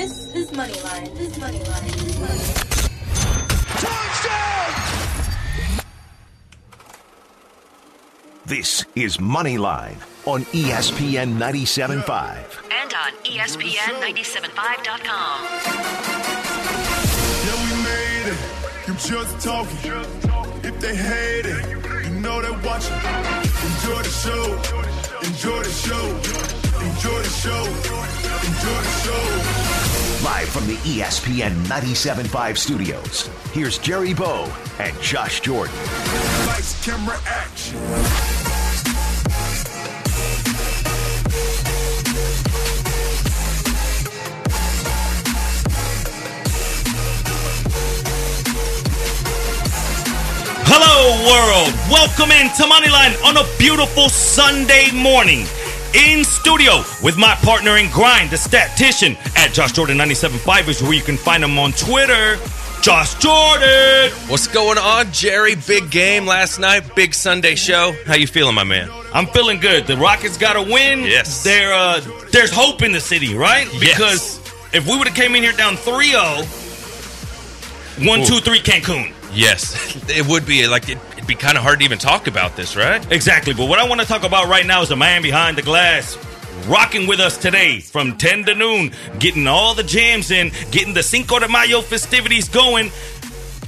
This is Moneyline. This is Moneyline. This is Moneyline. This is Moneyline on ESPN 97.5. and on E ESPN975.com. Yeah, we made it. You just talking. If they hate it, you know they're watching. Enjoy the show. Enjoy the show. Enjoy the show. Enjoy the show. Live from the ESPN 97.5 studios, here's Jerry Bow and Josh Jordan. Lights, camera, action. Hello, world. Welcome into Moneyline on a beautiful Sunday morning. In studio with my partner in grind, the statistician at Josh Jordan 97.5 is where you can find him on Twitter. Josh Jordan. What's going on, Jerry? Big game last night, big Sunday show. How you feeling, my man? I'm feeling good. The Rockets got to win. Yes. There, uh, there's hope in the city, right? Yes. Because if we would have came in here down 3-0, 1, 2, 3 Cancun. Yes, it would be like it, be kind of hard to even talk about this, right? Exactly. But what I want to talk about right now is the man behind the glass. Rocking with us today from 10 to noon, getting all the jams in, getting the Cinco de Mayo festivities going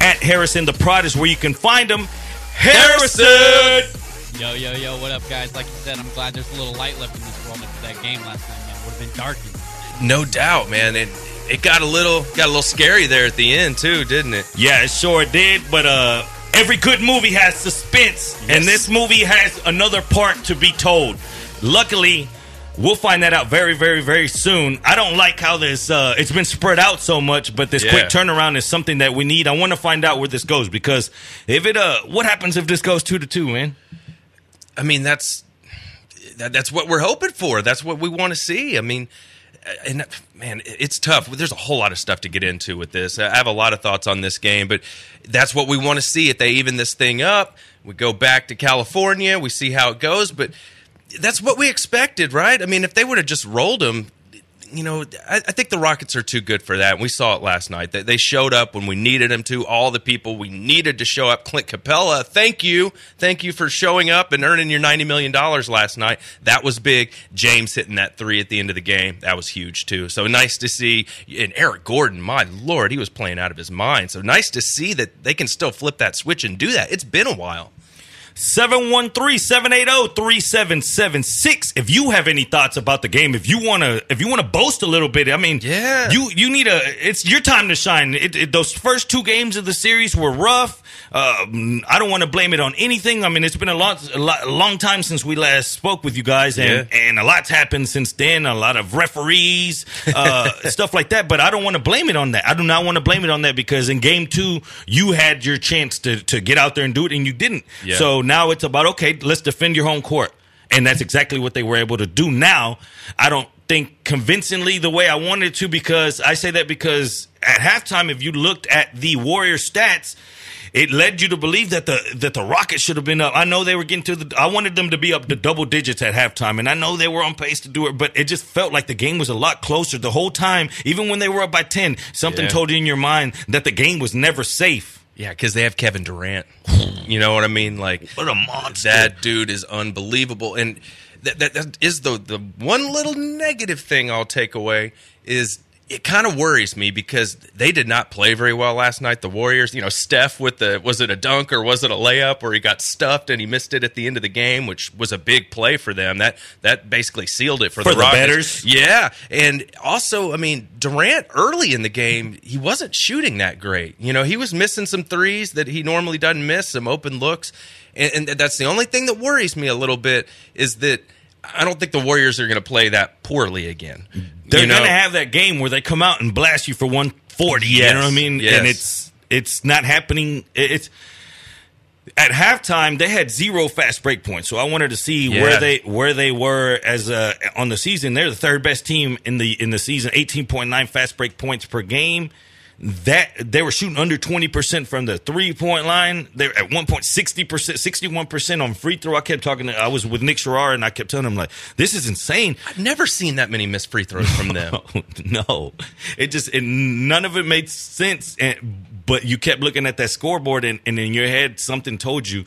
at Harrison the Prod is where you can find him. Harrison! Yo, yo, yo, what up, guys? Like you said, I'm glad there's a little light left in this world after that game last night, man. It would have been dark. No doubt, man. It it got a little got a little scary there at the end too, didn't it? Yeah, it sure did. But uh, every good movie has suspense, and this movie has another part to be told. Luckily, we'll find that out very, very, very soon. I don't like how this uh, it's been spread out so much, but this Yeah. quick turnaround is something that we need. I want to find out where this goes because if it uh, what happens if this goes two to two, man? I mean, that's that, that's what we're hoping for. That's what we want to see. I mean, Uh, and man, it's tough. There's a whole lot of stuff to get into with this. I have a lot of thoughts on this game, but that's what we want to see. If they even this thing up, we go back to California, we see how it goes. But that's what we expected, right? I mean, if they would have just rolled them. You know, I, I think the Rockets are too good for that. And we saw it last night. They, they showed up when we needed them to. All the people we needed to show up. Clint Capela, thank you. Thank you for showing up and earning your $90 million last night. That was big. James hitting that three at the end of the game. That was huge, too. So nice to see. And Eric Gordon, my Lord, he was playing out of his mind. So nice to see that they can still flip that switch and do that. It's been a while. 713-780-3776 if you have any thoughts about the game if you want to if you want to boast a little bit i mean Yeah. you you need a it's your time to shine. It, it- those first two games of the series were rough uh, i don't want to blame it on anything i mean it's been a lot, a lot a long time since we last spoke with you guys and Yeah. and a lot's happened since then a lot of referees uh, stuff like that but i don't want to blame it on that i do not want to blame it on that because in game two you had your chance to to get out there and do it and you didn't Yeah. so now it's about okay, let's defend your home court, and that's exactly what they were able to do. Now, I don't think convincingly the way I wanted to because I say that because at halftime, if you looked at the Warrior stats. It led you to believe that the that the Rockets should have been up. I know they were getting to the. I wanted them to be up to double digits at halftime, and I know they were on pace to do it. But it just felt like the game was a lot closer the whole time. Even when they were up by ten, something Yeah. told you in your mind that the game was never safe. Yeah, because they have Kevin Durant. You know what I mean? Like What a monster! that dude is unbelievable, and that, that, that is the the one little negative thing I'll take away is it kind of worries me because they did not play very well last night. The Warriors, you know, Steph with the was it a dunk or was it a layup where he got stuffed and he missed it at the end of the game, which was a big play for them. That that basically sealed it for, For the, the Rockets. Yeah, and also, I mean, Durant early in the game, he wasn't shooting that great. You know, he was missing some threes that he normally doesn't miss, some open looks, and, and that's the only thing that worries me a little bit is that I don't think the Warriors are going to play that poorly again. They're You know? gonna have that game where they come out and blast you for 140. you know what I mean? yes. And it's it's not happening. It's at halftime they had zero fast break points. So I wanted to see Yeah. where they where they were as uh, on the season. They're the third best team in the in the season. 18.9 fast break points per game. That they were shooting under 20% from the three point line. They're at one point 60%, 61% on free throw. I kept talking to, I was with Nick Sherrar and I kept telling him like, this is insane. I've never seen that many missed free throws from them. no, it just, it, none of it made sense. And, but you kept looking at that scoreboard and, and in your head, something told you,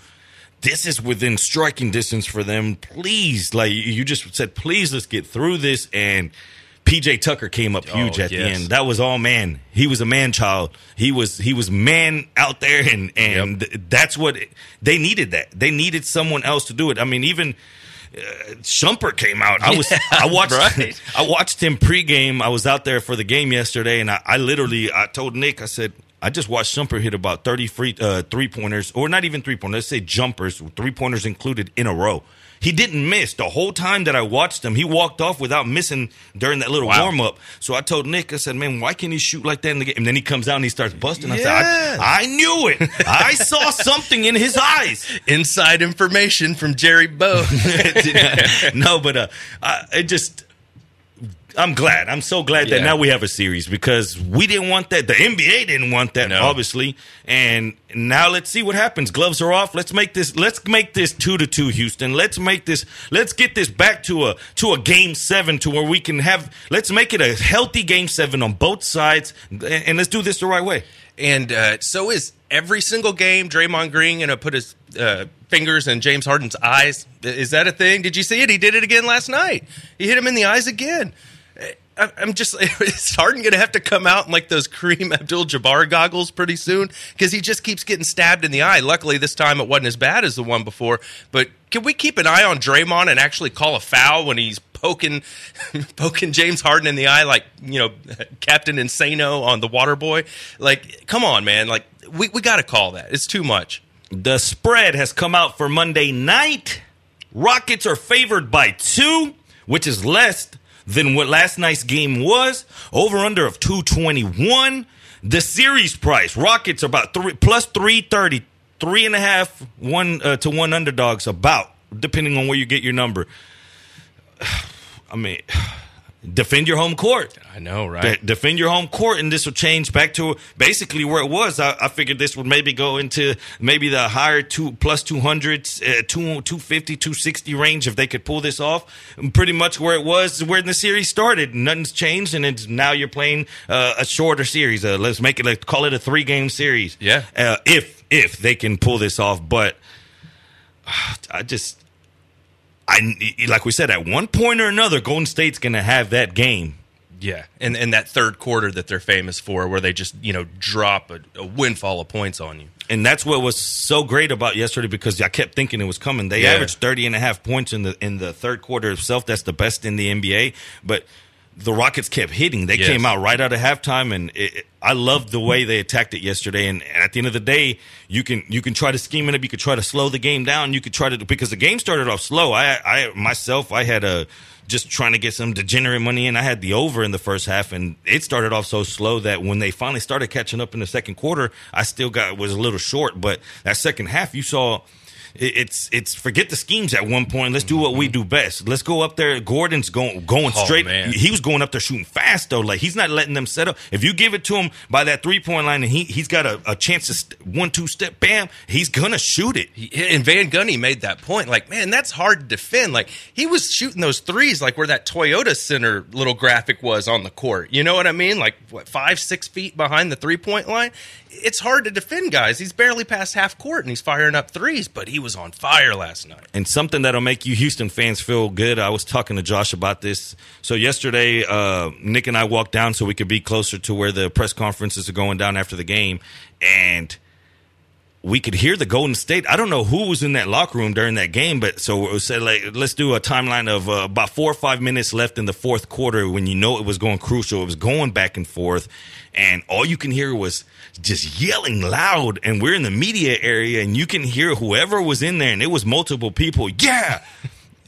this is within striking distance for them. Please, like you just said, please let's get through this. And PJ Tucker came up huge Oh, at the end. That was all man. He was a man child. He was he was man out there, and and th- that's what they needed. That they needed someone else to do it. I mean, even. Uh, Shumpert came out. I was I watched right. I watched him pregame. I was out there for the game yesterday, and I, I literally I told Nick I said I just watched Shumpert hit about thirty free uh, three pointers, or not even three pointers. Let's say jumpers, three pointers included in a row. He didn't miss the whole time that I watched him. He walked off without missing during that little Wow. warm up. So I told Nick, I said, "Man, why can't he shoot like that in the game?" And then he comes out and he starts busting. I Yes. said, I, "I knew it. I saw something in his eyes." Inside information from Jerry Bow. no, but uh, I, it just. I'm glad. I'm so glad that now we have a series because we didn't want that. The NBA didn't want that, No. obviously. And now let's see what happens. Gloves are off. Let's make this. Let's make this two to two, Houston. Let's make this. Let's get this back to a to a game seven to where we can have. Let's make it a healthy game seven on both sides, and, and let's do this the right way. And uh, so is every single game. Draymond Green to put his uh, fingers in James Harden's eyes. Is that a thing? Did you see it? He did it again last night. He hit him in the eyes again. I'm just is Harden going to have to come out in like those Kareem Abdul-Jabbar goggles pretty soon because he just keeps getting stabbed in the eye. Luckily, this time it wasn't as bad as the one before. But can we keep an eye on Draymond and actually call a foul when he's poking poking James Harden in the eye like you know Captain Insano on the Water Boy? Like, come on, man! Like we we got to call that. It's too much. The spread has come out for Monday night. Rockets are favored by two, which is less than what last night's game was. Over under of 221. The series price, Rockets are about three plus 330, three and a half, one uh, to one underdogs, about, depending on where you get your number. I mean, defend your home court. I know, De- defend your home court, and this will change back to basically where it was. I, I figured this would maybe go into maybe the higher two plus 200s, uh, two, 250, 260 range if they could pull this off. Pretty much where it was where the series started. Nothing's changed, and it's now you're playing uh, a shorter series. Uh, let's make it, let's call it a three game series. Yeah. Uh, if, if they can pull this off. But I just. I like we said at one point or another, Golden State's going to have that game. Yeah, and and that third quarter that they're famous for, where they just you know drop a, a windfall of points on you. And that's what was so great about yesterday because I kept thinking it was coming. They Yeah. averaged 30 and a half points in the in the third quarter itself. That's the best in the NBA. But the Rockets kept hitting. They Yes. came out right out of halftime, and it, I loved the way they attacked it yesterday. And, at the end of the day, you can you can try to scheme it up. You could try to slow the game down. You could try to because the game started off slow. I I myself I had a just trying to get some degenerate money in. I had the over in the first half, and it started off so slow that when they finally started catching up in the second quarter, I still got was a little short. But that second half, you saw it's it's forget the schemes at one point. Let's do what we do best. Let's go up there. Gordon's going going Oh, straight. man. He was going up there shooting fast though. Like he's not letting them set up. If you give it to him by that three point line and he he's got a, a chance to st- one two step, bam, he's gonna shoot it. He- And Van Gundy made that point. Like, man, that's hard to defend. Like, he was shooting those threes, like where that Toyota Center little graphic was on the court. You know what I mean? Like, what, five, six feet behind the three point line? It's hard to defend guys. He's barely past half court and he's firing up threes, but he was on fire last night. and something that'll make you Houston fans feel good. I was talking to Josh about this. So yesterday, uh, Nick and I walked down so we could be closer to where the press conferences are going down after the game, and we could hear the Golden State. I don't know who was in that locker room during that game, but so it said like let's do a timeline of uh, about four or five minutes left in the fourth quarter when you know it was going crucial. It was going back and forth, and all you can hear was just yelling loud. And we're in the media area, and you can hear whoever was in there, and it was multiple people. Yeah.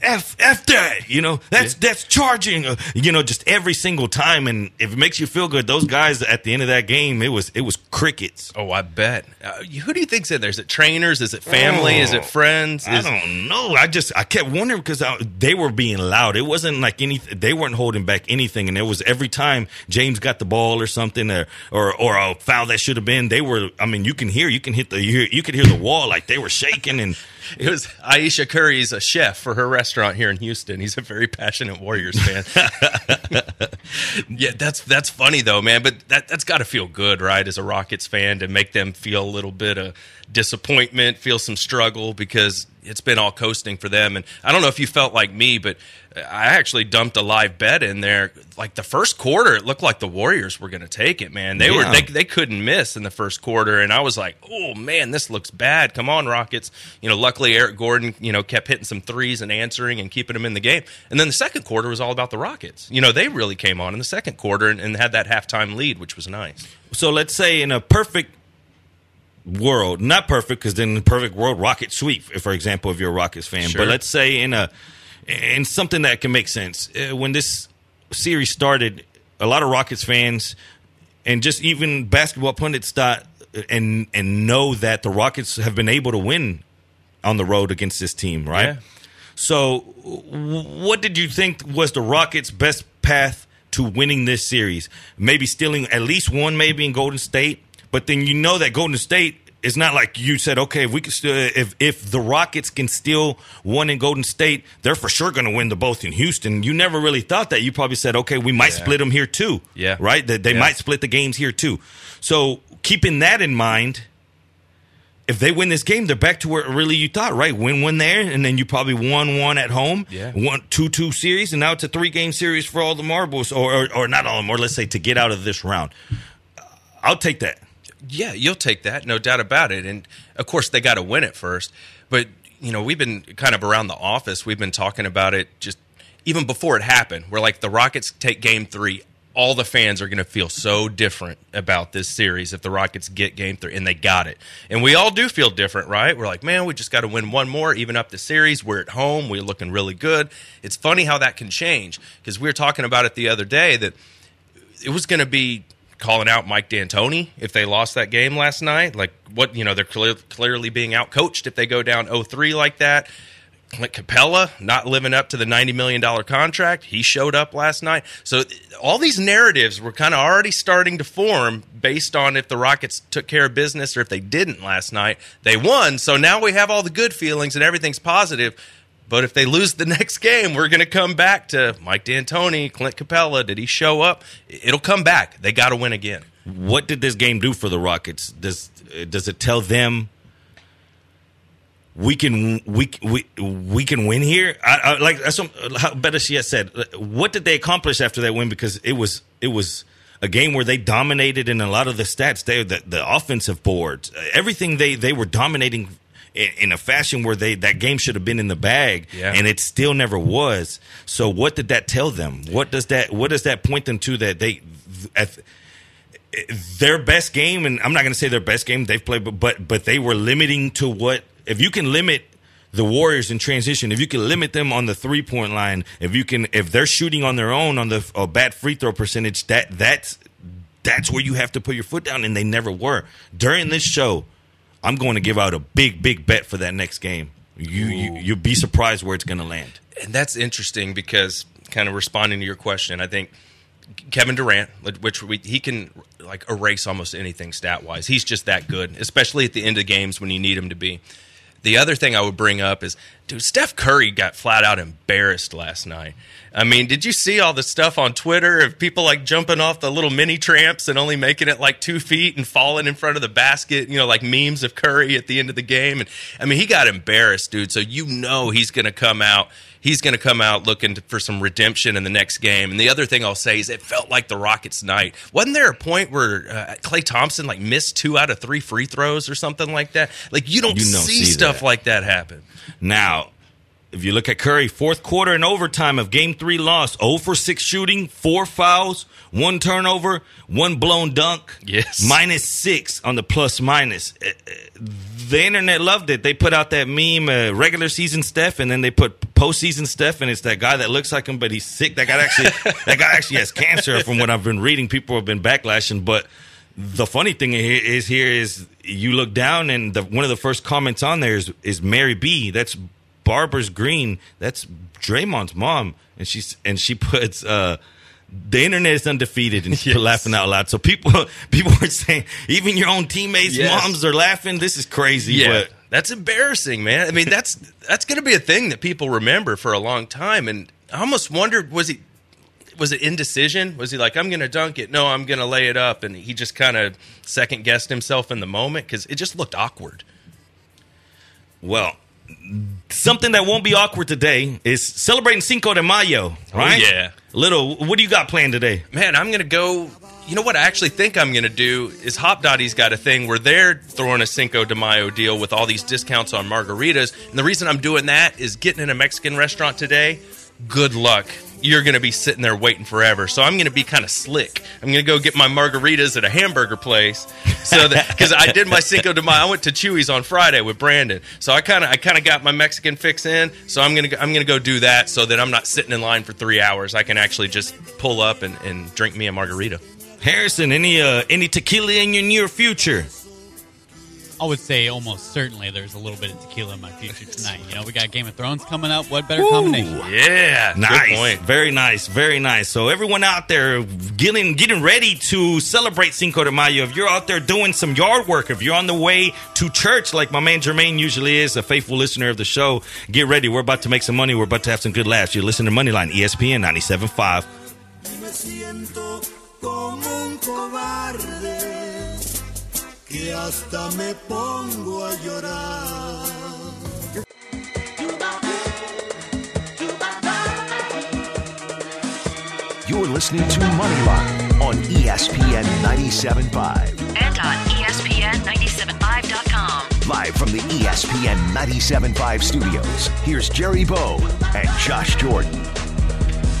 F F that, you know, that's that's charging, uh, you know, just every single time. And if it makes you feel good, those guys at the end of that game, it was it was crickets. Oh, I bet. Uh, who do you think's in there? Is it trainers? Is it family? Is it friends? I don't know. I just I kept wondering because they were being loud. It wasn't like any. They weren't holding back anything, and it was every time James got the ball or something, or or, or a foul that should have been. They were. I mean, you can hear, you can hit the, you, hear, you could hear the wall like they were shaking, and It was Ayesha Curry's a chef for her restaurant here in Houston. He's a very passionate Warriors fan. yeah, that's that's funny though, man. But that that's got to feel good, right? As a Rockets fan, to make them feel a little bit of disappointment, feel some struggle because it's been all coasting for them. And I don't know if you felt like me, but I actually dumped a live bet in there. Like the first quarter, it looked like the Warriors were going to take it, man. They were they, they couldn't miss in the first quarter, and I was like, oh man, this looks bad. Come on, Rockets. You know, luckily Eric Gordon, you know, kept hitting some threes and answering and keeping them in the game. And then the second quarter was all about the Rockets. You know, they really came on in the second quarter and, and had that halftime lead, which was nice. so let's say in a perfect world, not perfect because then the perfect world, Rocket sweep. For example, if you're a Rockets fan, Sure. but let's say in a in something that can make sense. Uh, when this series started, a lot of Rockets fans and just even basketball pundits thought and and know that the Rockets have been able to win on the road against this team, right? Yeah. So, what did you think was the Rockets' best path to winning this series? Maybe stealing at least one, maybe in Golden State, but then you know that Golden State is not like you said. Okay, if we can still, if if the Rockets can steal one in Golden State, they're for sure going to win the both in Houston. You never really thought that. You probably said, okay, we might Yeah. split them here too. Yeah. right. That they Yeah. might split the games here too. So keeping that in mind if they win this game, they're back to where really you thought, right? Win one there, and then you probably won one at home. Yeah. One two two series, and now it's a three game series for all the marbles, or, or or not all of them, or let's say to get out of this round. I'll take that. Yeah, you'll take that, no doubt about it. And of course, they got to win it first. But you know, we've been kind of around the office. We've been talking about it just even before it happened. We're like, the Rockets take Game Three. All the fans are going to feel so different about this series if the Rockets get Game Three, and they got it. And we all do feel different, right? We're like, man, we just got to win one more, even up the series. We're at home. We're looking really good. It's funny how that can change because we were talking about it the other day that it was going to be calling out Mike D'Antoni if they lost that game last night. Like what you know, they're clear, clearly being outcoached if they go down 0-3 like that. Clint Capela not living up to the ninety million dollar contract. He showed up last night. So all these narratives were kind of already starting to form based on if the Rockets took care of business or if they didn't last night. They won, so now we have all the good feelings and everything's positive. But if they lose the next game, we're going to come back to Mike D'Antoni, Clint Capela. Did he show up? It'll come back. They got to win again. What did this game do for the Rockets? Does does it tell them we can we we we can win here? I, I, like that's what, better she has said. What did they accomplish after that win? Because it was it was a game where they dominated in a lot of the stats. They the, the offensive boards, everything they they were dominating. In a fashion where they that game should have been in the bag, Yeah. and it still never was. So, what did that tell them? What does that What does that point them to? That they, at, their best game, and I'm not going to say their best game they've played, but, but but they were limiting to what if you can limit the Warriors in transition, if you can limit them on the three point line, if you can if they're shooting on their own on the a bad free throw percentage, that that's that's where you have to put your foot down, and they never were during this show. I'm going to give out a big big bet for that next game. You, you you'll be surprised where it's going to land. And that's interesting because, kind of responding to your question, I think Kevin Durant, which we, he can like erase almost anything stat wise. He's just that good, especially at the end of games when you need him to be. The other thing I would bring up is, dude, Steph Curry got flat out embarrassed last night. I mean, did you see all the stuff on Twitter of people like jumping off the little mini tramps and only making it like two feet and falling in front of the basket? You know, like memes of Curry at the end of the game. And I mean, he got embarrassed, dude. So you know he's going to come out. He's going to come out looking to, for some redemption in the next game. And the other thing I'll say is, it felt like the Rockets' night. Wasn't there a point where uh, Klay Thompson like missed two out of three free throws or something like that? Like you don't, You don't see, see stuff that. like that happen. Now, if you look at Curry, fourth quarter and overtime of game three loss, 0 for 6 shooting, four fouls, one turnover, one blown dunk. Yes. Minus six on the plus minus. The internet loved it. They put out that meme, uh, regular season Steph, and then they put postseason Steph, and it's that guy that looks like him, but he's sick. That guy actually, that guy actually has cancer. From what I've been reading, people have been backlashing. But the funny thing is here is you look down, and the, one of the first comments on there is, is Mary B. That's Babers-Green. That's Draymond's mom, and she's and she puts. uh the internet is undefeated and Yes. laughing out loud. So people people were saying even your own teammates' Yes. moms are laughing. This is crazy. Yeah, But that's embarrassing, man. I mean, that's that's going to be a thing that people remember for a long time. And I almost wondered was he was it indecision? Was he like I'm going to dunk it? No, I'm going to lay it up, and he just kind of second guessed himself in the moment because it just looked awkward. well, something that won't be awkward today is celebrating Cinco de Mayo, oh, right? Oh, yeah. Little, what do you got planned today? Man, I'm going to go. You know what I actually think I'm going to do is Hopdoddy's got a thing where they're throwing a Cinco de Mayo deal with all these discounts on margaritas. And the reason I'm doing that is getting in a Mexican restaurant today. Good luck. You're going to be sitting there waiting forever. So I'm going to be kind of slick. I'm going to go get my margaritas at a hamburger place. So that because I did my Cinco de Mayo, I went to Chuy's on Friday with Brandon. So I kind of I kind of got my Mexican fix in. So I'm to I'm to go do that so that I'm not sitting in line for three hours. I can actually just pull up and, and drink me a margarita. Harrison, any uh, any tequila in your near future? I would say almost certainly there's a little bit of tequila in my future tonight. You know, we got Game of Thrones coming up. What better combination? Yeah, Nice, Good point. very nice, very nice. So everyone out there getting getting ready to celebrate Cinco de Mayo. If you're out there doing some yard work, if you're on the way to church, like my man Jermaine usually is, a faithful listener of the show, get ready. We're about to make some money. We're about to have some good laughs. You're listening to Moneyline, ESPN 97.5. que hasta me pongo a llorar. You're listening to Moneyline on ESPN 97.5. and on E ESPN 975.com. Live from the ESPN 97.5 studios, here's Jerry Bow and Josh Jordan.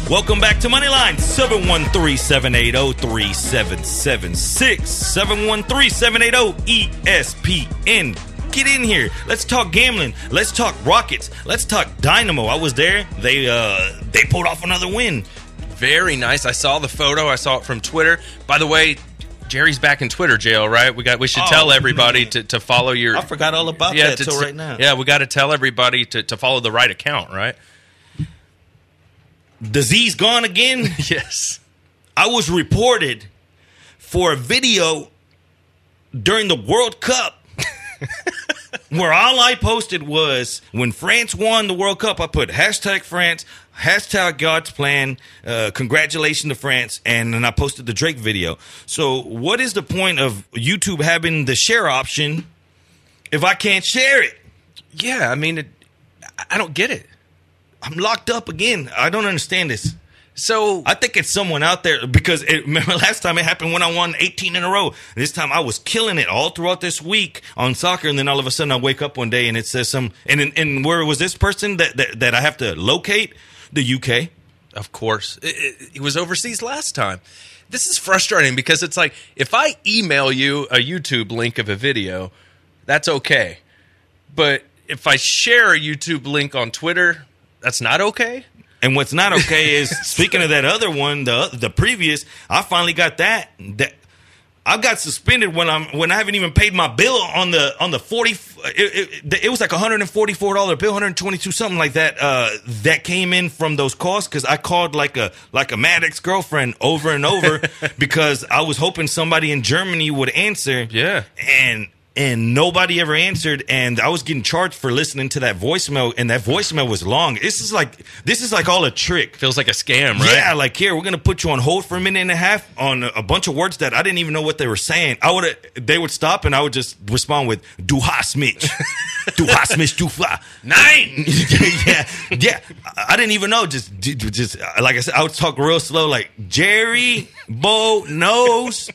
Welcome back to Moneyline 713-780-3776 713-780-ESPN Get in here. Let's talk gambling. Let's talk Rockets. Let's talk Dynamo. I was there. They uh they pulled off another win. Very nice. I saw the photo. I saw it from Twitter. By the way, Jerry's back in Twitter jail, right? We got. We should Oh, tell everybody to, to follow your. I forgot all about yeah, that to- till right now. Yeah, we got to tell everybody to, to follow the right account, right? Disease gone again. Yes. I was reported for a video during the World Cup where all I posted was when France won the World Cup, I put hashtag France, hashtag God's plan, uh, congratulations to France, and then I posted the Drake video. So, what is the point of YouTube having the share option if I can't share it? Yeah. I mean, it, I- I don't get it. I'm locked up again. I don't understand this. So I think it's someone out there because it, remember last time it happened when I won 18 in a row. This time I was killing it all throughout this week on soccer, and then all of a sudden I wake up one day and it says some. And and where was this person that that, that I have to locate? The UK. Of course. It, it, it was overseas last time. This is frustrating because it's like if I email you a YouTube link of a video, that's okay. But if I share a YouTube link on Twitter, that's not okay. And what's not okay is speaking of that other one, the the previous, I finally got that. That I got suspended when I'm when I haven't even paid my bill on the on the forty. It, it, it was like a hundred and forty four dollar bill, hundred twenty two something like that. Uh, that came in from those costs because I called like a like a mad ex girlfriend over and over because I was hoping somebody in Germany would answer. Yeah. and and nobody ever answered and i was getting charged for listening to that voicemail and that voicemail was long. This is like this is like all a trick. Feels like a scam, right? yeah like here we're gonna put you on hold for a minute and a half on a, bunch of words that i didn't even know what they were saying. I would they would stop and i would just respond with du hast mich. Du hast mich du fa nine yeah yeah. I I didn't even know. Just just like i said i would talk real slow like jerry bo knows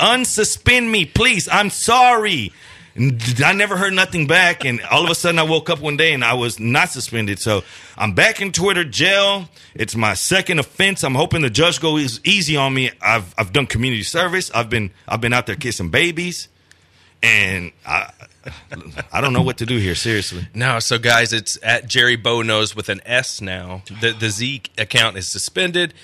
unsuspend me, please. I'm sorry. I never heard nothing back, and all of a sudden I woke up one day and I was not suspended. So I'm back in Twitter jail. It's my second offense. I'm hoping the judge goes easy on me. I've I've done community service. I've been I've been out there kissing babies, and I I don't know what to do here. Seriously. No, so guys, it's at Jerry Bow knows with an S now. The the Z account is suspended.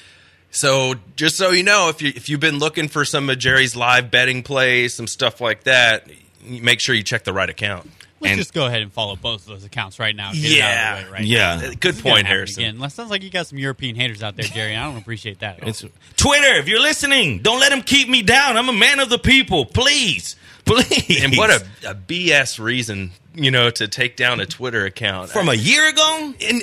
So just so you know, if you if you've been looking for some of Jerry's live betting plays, some stuff like that, make sure you check the right account. Let's And- just go ahead and follow both of those accounts right now. and Get it out Yeah. of the way right Yeah. now. Good It's point, Harrison. Again. That sounds like you got some European haters out there, Jerry. I don't appreciate that. at all. It's Twitter. If you're listening, don't let them keep me down. I'm a man of the people. Please, please. And what a, a BS reason, you know, to take down a Twitter account from a year ago. and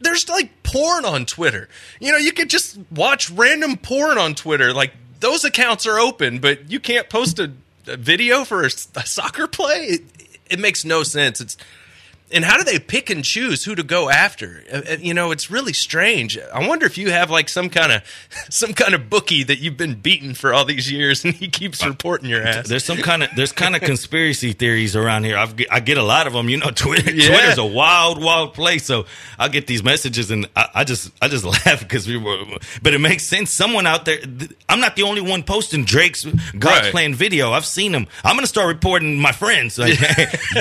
there's like porn on Twitter. You know, you could just watch random porn on Twitter. Like those accounts are open, but you can't post a, a video for a soccer play. It, it makes no sense. It's and how do they pick and choose who to go after? Uh, uh, You know, it's really strange. I wonder if you have like some kind of some kind of bookie that you've been beating for all these years, and he keeps reporting your ass. There's some kind of there's kind of conspiracy theories around here. I've, I get a lot of them. You know, Twitter Yeah. Twitter's a wild, wild place. So I get these messages and I, I just I just laugh because we were. But it makes sense. Someone out there. I'm not the only one posting Drake's God's Right. Plan video. I've seen them. I'm gonna start reporting my friends. Like,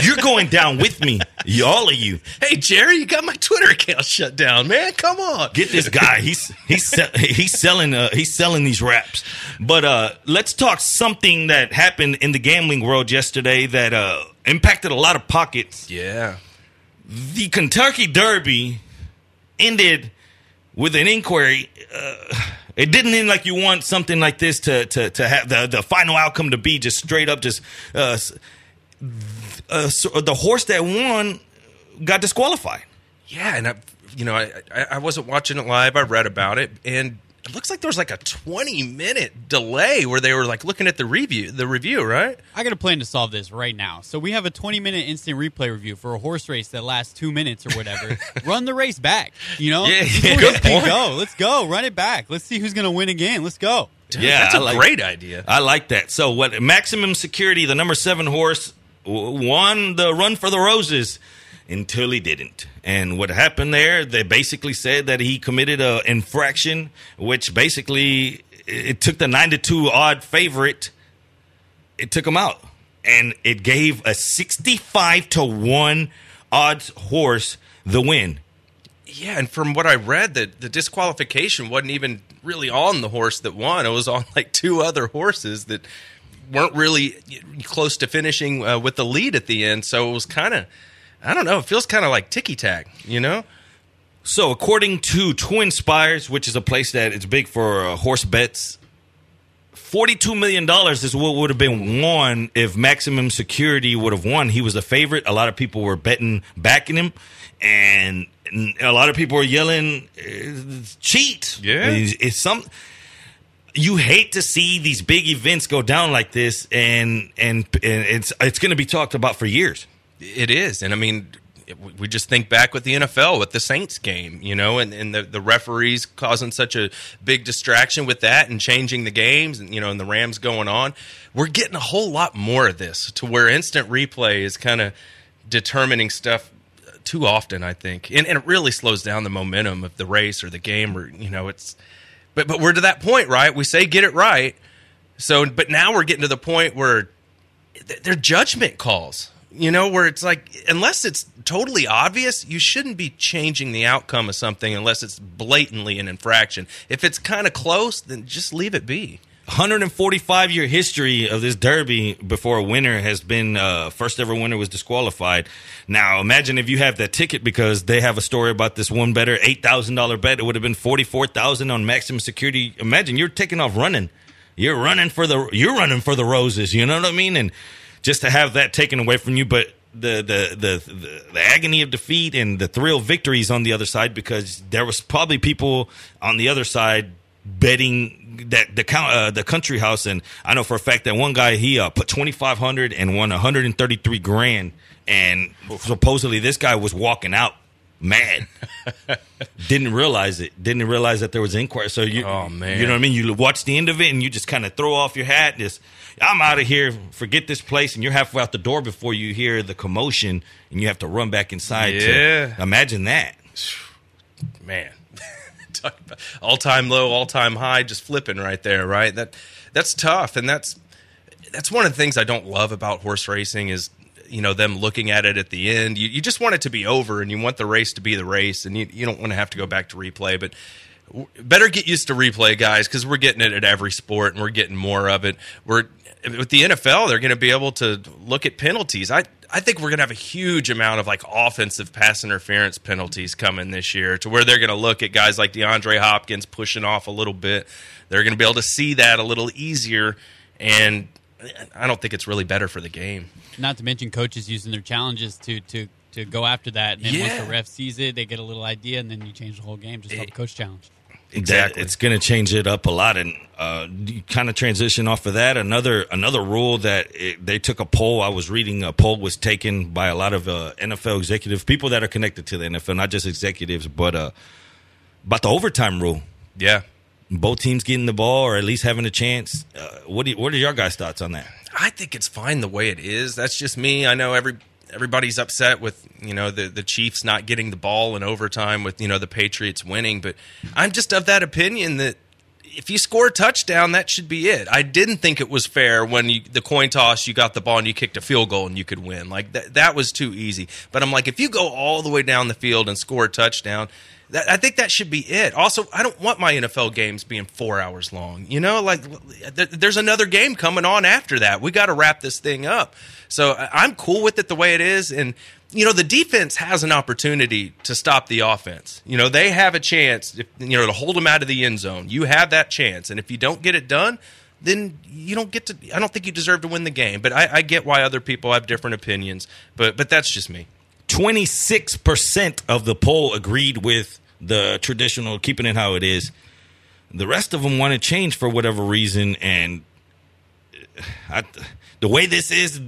you're going down with me, you, all of you. Hey Jerry, you got my Twitter account shut down, man. Come on, Get this guy. He's he's sell- he's selling uh, he's selling these raps. But uh, let's talk something that happened in the gambling world yesterday that uh, impacted a lot of pockets. Yeah. The Kentucky Derby ended with an inquiry. Uh, it didn't end like you want something like this to to to have the the final outcome to be just straight up just uh, uh, so the horse that won got disqualified. Yeah, and I, you know, I, I I wasn't watching it live. I read about it, and it looks like there was like a twenty minute delay where they were like looking at the review, the review, right? I got a plan to solve this right now. So we have a 20 minute instant replay review for a horse race that lasts two minutes or whatever. Run the race back. You know, Yeah, These yeah, good point. go. Let's go. Run it back. Let's see who's going to win again. Let's go. yeah, that's a a great idea. I like that. So, what maximum security? The number seven horse won the run for the roses until he didn't. And what happened there? They basically said that he committed a infraction, which basically it took the nine to two odd favorite. It took him out, and it gave a sixty-five to one odds horse the win. Yeah, and from what I read, that the disqualification wasn't even really on the horse that won. It was on like two other horses that weren't really close to finishing uh, with the lead at the end. So it was kind of, I don't know, it feels kind of like ticky tack, you know? So, according to TwinSpires, which is a place that is big for uh, horse bets, forty-two million dollars is what would have been won if Maximum Security would have won. He was a favorite. A lot of people were betting, backing him, and a lot of people were yelling, "Uh, "Cheat!" Yeah. it's, it's some. You hate to see these big events go down like this, and and, and it's it's going to be talked about for years. It is, and I mean, we just think back with the NFL with the Saints game, you know, and, and the the referees causing such a big distraction with that and changing the games, and you know, and the Rams going on. We're getting a whole lot more of this to where instant replay is kind of determining stuff too often. I think, and, and it really slows down the momentum of the race or the game, or you know, it's. But but we're to that point, right? We say get it right. So, but now we're getting to the point where th- they're judgment calls. You know, where it's like, unless it's totally obvious, you shouldn't be changing the outcome of something unless it's blatantly an infraction. If it's kind of close, then just leave it be. 145 year history of this derby before a winner has been uh, first ever winner was disqualified. Now imagine if you have that ticket because they have a story about this one better eight thousand dollar bet. It would have been forty four thousand on maximum security. Imagine you're taking off running. You're running for the you're running for the roses. You know what I mean? And just to have that taken away from you, but the the the the, the agony of defeat and the thrill of victories on the other side because there was probably people on the other side betting that the count uh, the country house. And I know for a fact that one guy he uh, put 2500 and won 133 grand. And supposedly this guy was walking out mad. Didn't realize it. Didn't realize that there was inquiry. So you, Oh, man. you know what I mean. You watch the end of it, and you just kind of throw off your hat. Just, I'm out of here. Forget this place, and you're halfway out the door before you hear the commotion, and you have to run back inside. Yeah. To, imagine that. man about all-time low all-time high just flipping right there right that that's tough and that's that's one of the things i don't love about horse racing is you know them looking at it at the end you, you just want it to be over and you want the race to be the race and you, you don't want to have to go back to replay but better get used to replay guys because we're getting it at every sport and we're getting more of it we're with the nfl they're going to be able to look at penalties i I think we're going to have a huge amount of like offensive pass interference penalties coming this year to where they're going to look at guys like DeAndre Hopkins pushing off a little bit. They're going to be able to see that a little easier. And I don't think it's really better for the game. Not to mention coaches using their challenges to to to go after that. And then Yeah. once the ref sees it, they get a little idea, and then you change the whole game just off the coach challenge. Exactly. That- it's going to change it up a lot, and uh, kind of transition off of that. Another another rule that it, they took a poll. I was reading a poll was taken by a lot of uh, NFL executives, people that are connected to the NFL, not just executives, but uh, about the overtime rule. Yeah. Both teams getting the ball or at least having a chance. Uh, what do you, what are your guys' thoughts on that? I think it's fine the way it is. That's just me. I know every everybody's upset with you know the the Chiefs not getting the ball in overtime with you know the Patriots winning, but I'm just of that opinion that if you score a touchdown, that should be it. I didn't think it was fair when you, the coin toss, you got the ball and you kicked a field goal and you could win. Like that, that was too easy. But I'm like, if you go all the way down the field and score a touchdown, that, I think that should be it. Also, I don't want my NFL games being four hours long. You know, like th- there's another game coming on after that. We got to wrap this thing up. So I'm cool with it the way it is. And you know, the defense has an opportunity to stop the offense. You know, they have a chance, you know, to hold them out of the end zone. You have that chance, and if you don't get it done, then you don't get to. I don't think you deserve to win the game. But I, I get why other people have different opinions. But but that's just me. 26% of the poll agreed with the traditional keeping it how it is. The rest of them want to change for whatever reason. And I, the way this is,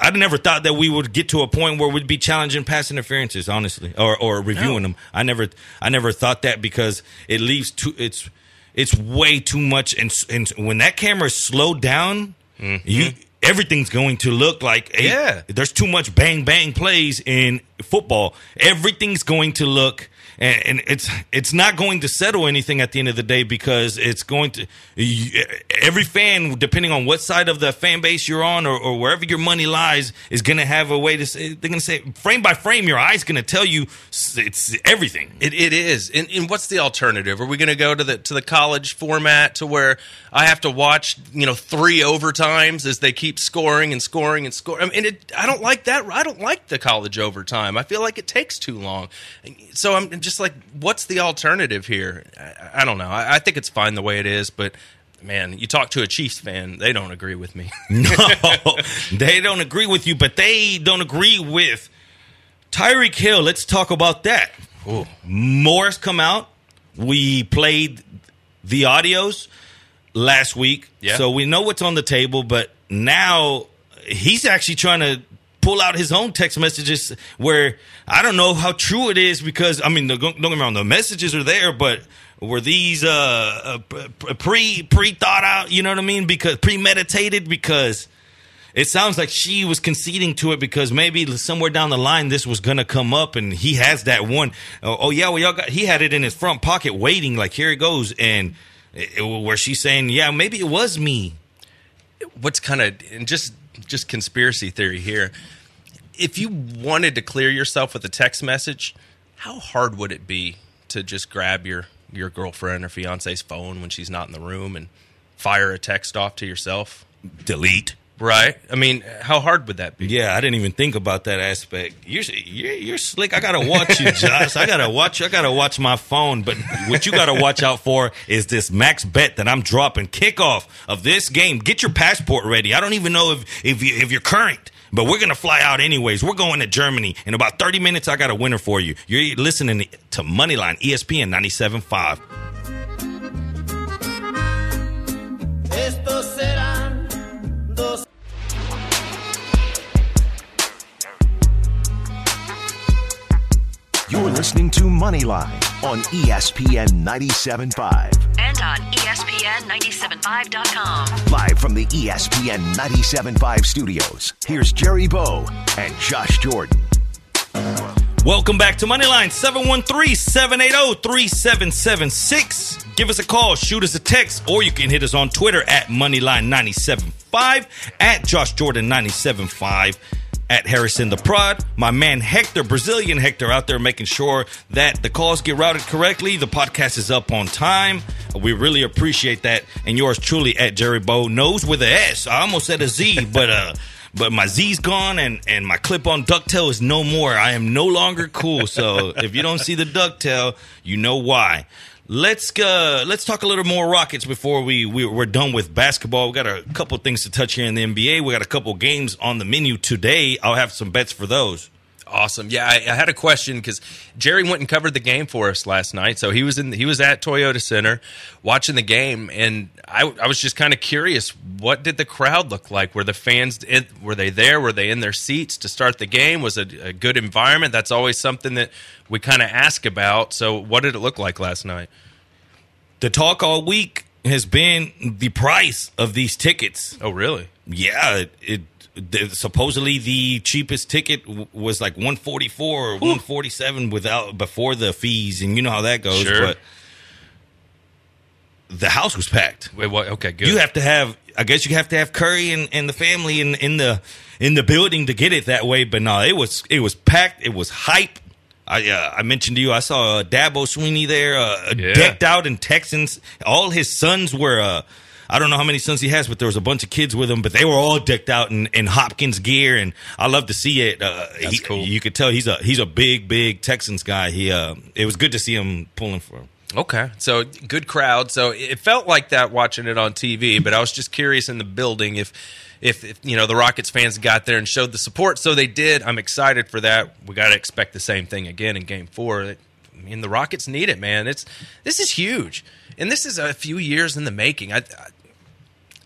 I never thought that we would get to a point where we'd be challenging pass interferences, honestly, or, or reviewing them. I never, I never thought that because it leaves too, it's, it's way too much. And, and when that camera slowed down, mm-hmm. you, everything's going to look like a, Yeah. there's too much bang bang plays in football. Everything's going to look and, and it's it's not going to settle anything at the end of the day because it's going to every fan depending on what side of the fan base you're on or, or wherever your money lies is going to have a way to say they're going to say frame by frame your eyes going to tell you it's everything. It, it is. And, and what's the alternative? Are we going to go to the to the college format to where I have to watch you know three overtimes as they keep scoring and scoring and scoring? I mean, it, I don't like that. I don't like the college overtime. I feel like it takes too long. So I'm just like, what's the alternative here? I, I don't know. I, I think it's fine the way it is, but. Man, you talk to a Chiefs fan, they don't agree with me. No, they don't agree with you, but they don't agree with Tyreek Hill. Let's talk about that. More has come out. We played the audios last week, Yeah. so we know what's on the table. But now he's actually trying to pull out his own text messages where I don't know how true it is because I mean, don't get me wrong, the messages are there, but were these uh, uh pre pre thought out? You know what I mean? Because premeditated because it sounds like she was conceding to it because maybe somewhere down the line this was gonna come up, and he has that one. Oh, oh, yeah, well y'all got he had it in his front pocket waiting, like here it goes, and it- where she's saying, yeah, maybe it was me. what's kind of and just just conspiracy theory here. If you wanted to clear yourself with a text message, how hard would it be to just grab your your girlfriend or fiance's phone when she's not in the room and fire a text off to yourself? Delete. Right? I mean, how hard would that be? Yeah, I didn't even think about that aspect. You're you're, you're slick. I gotta watch you, Josh. I gotta watch. I gotta watch my phone. But what you gotta watch out for is this max bet that I'm dropping. Kickoff of this game. Get your passport ready. I don't even know if if you, if you're current. But we're gonna fly out anyways. We're going to Germany in about 30 minutes. I got a winner for you. You're listening to Moneyline ESPN 97.5. listening to Moneyline on ESPN 97.5. And on E ESPN 975.com. Live from the ESPN 97.5 studios, here's Jerry Bow and Josh Jordan. Welcome back to Moneyline 713-780-3776. Give us a call, shoot us a text, or you can hit us on Twitter at Moneyline975, at Josh Jordan 975, at Harrison the Prod. My man Hector, Brazilian Hector, out there making sure that the calls get routed correctly. The podcast is up on time. We really appreciate that. And yours truly at Jerry Bow knows with a S. I almost said a Z, but uh but my Z's gone and, and my clip on ducktail is no more. I am no longer cool. So if you don't see the ducktail, you know why. Let's uh, let's talk a little more Rockets before we, we we're done with basketball. We got a couple things to touch here in the NBA. We got a couple games on the menu today. I'll have some bets for those. Awesome. Yeah, I, I had a question because Jerry went and covered the game for us last night. So he was in he was at Toyota Center watching the game, and I, I was just kind of curious. What did the crowd look like? Were the fans in, were they there? Were they in their seats to start the game? Was it a good environment? That's always something that we kind of ask about. So what did it look like last night? The talk all week has been the price of these tickets. Oh, really? Yeah, it, it the, supposedly the cheapest ticket w- was like 144 or 147 without before the fees and you know how that goes Sure. but the house was packed Wait, what? Okay, good. you have to have i guess you have to have curry and, and the family in, in the in the building to get it that way but no it was it was packed it was hype I, uh, I mentioned to you I saw uh, Dabo Swinney there uh, Yeah. decked out in Texans. All his sons were uh, I don't know how many sons he has, but there was a bunch of kids with him. But they were all decked out in, in Hopkins gear, and I love to see it. Uh, That's he- cool. You could tell he's a he's a big big Texans guy. He uh, it was good to see him pulling for him. Okay, so good crowd. So it felt like that watching it on TV, but I was just curious in the building if, if, if you know the Rockets fans got there and showed the support. So they did. I'm excited for that. We got to expect the same thing again in Game Four. I mean, the Rockets need it, man. It's this is huge, and this is a few years in the making. I, I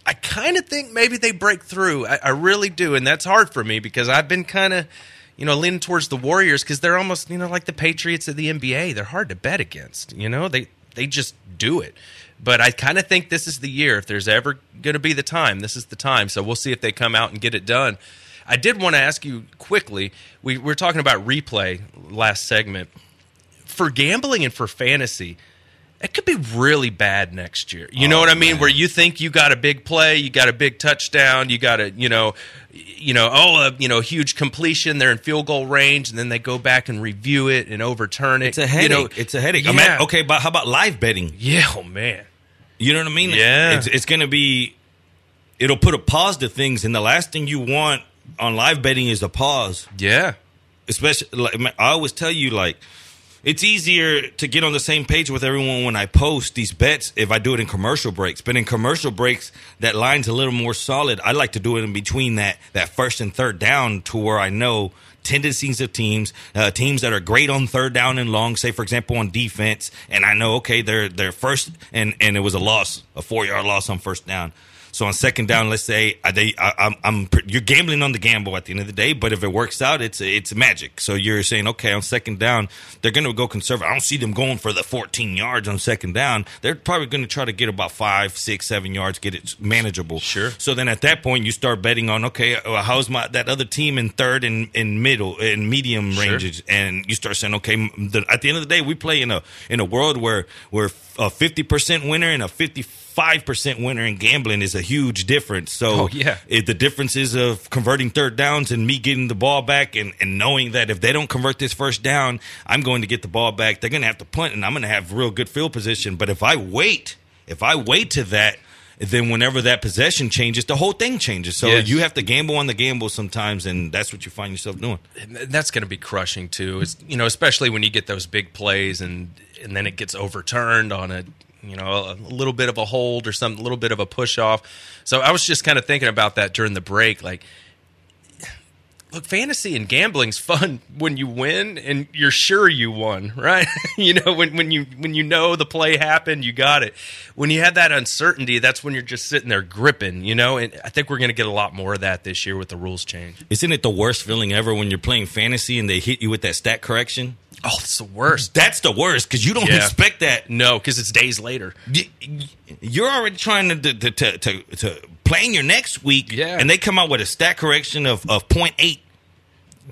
I kind of think maybe they break through. I, I really do, and that's hard for me because I've been kind of, you know, leaning towards the Warriors because they're almost, you know, like the Patriots of the NBA. They're hard to bet against. You know, they they just do it. But I kind of think this is the year. If there's ever going to be the time, this is the time. So we'll see if they come out and get it done. I did want to ask you quickly. We, we were talking about replay last segment for gambling and for fantasy, it could be really bad next year. You know oh, what I mean? Where you think you got a big play, you got a big touchdown, you got a you know, you know, oh, a, you know, huge completion. They're in field goal range, and then they go back and review it and overturn it. It's a headache. You know, it's a headache. Yeah. Okay, but how about live betting? Yeah. Oh man. You know what I mean? Yeah. It's, it's going to be, it'll put a pause to things. And the last thing you want on live betting is a pause. Yeah. Especially, like, I always tell you, like, it's easier to get on the same page with everyone when I post these bets if I do it in commercial breaks. But in commercial breaks, that line's a little more solid. I like to do it in between that, that first and third down to where I know tendencies of teams, uh, teams that are great on third down and long, say for example on defense, and I know okay they're they're first and and it was a loss, a four yard loss on first down. So on second down, let's say they, I, am I'm, I'm, you're gambling on the gamble at the end of the day. But if it works out, it's it's magic. So you're saying, okay, on second down, they're going to go conservative. I don't see them going for the 14 yards on second down. They're probably going to try to get about five, six, seven yards, get it manageable. Sure. So then at that point, you start betting on, okay, how's my that other team in third and in middle and medium sure. ranges, and you start saying, okay, the, at the end of the day, we play in a in a world where we're a 50 percent winner and a 50 5% winner in gambling is a huge difference. So oh, yeah. it, the differences of converting third downs and me getting the ball back and, and knowing that if they don't convert this first down, I'm going to get the ball back. They're going to have to punt and I'm going to have real good field position. But if I wait, if I wait to that, then whenever that possession changes, the whole thing changes. So yes. you have to gamble on the gamble sometimes, and that's what you find yourself doing. And that's going to be crushing too. It's, you know, especially when you get those big plays and and then it gets overturned on a you know a little bit of a hold or some a little bit of a push off. So I was just kind of thinking about that during the break, like. Look, fantasy and gambling's fun when you win and you're sure you won, right? you know, when, when you when you know the play happened, you got it. When you have that uncertainty, that's when you're just sitting there gripping, you know. And I think we're going to get a lot more of that this year with the rules change. Isn't it the worst feeling ever when you're playing fantasy and they hit you with that stat correction? Oh, it's the worst. That's the worst because you don't Yeah. expect that. No, because it's days later. You're already trying to to to, to, to plan your next week, Yeah. and they come out with a stat correction of of 0.8.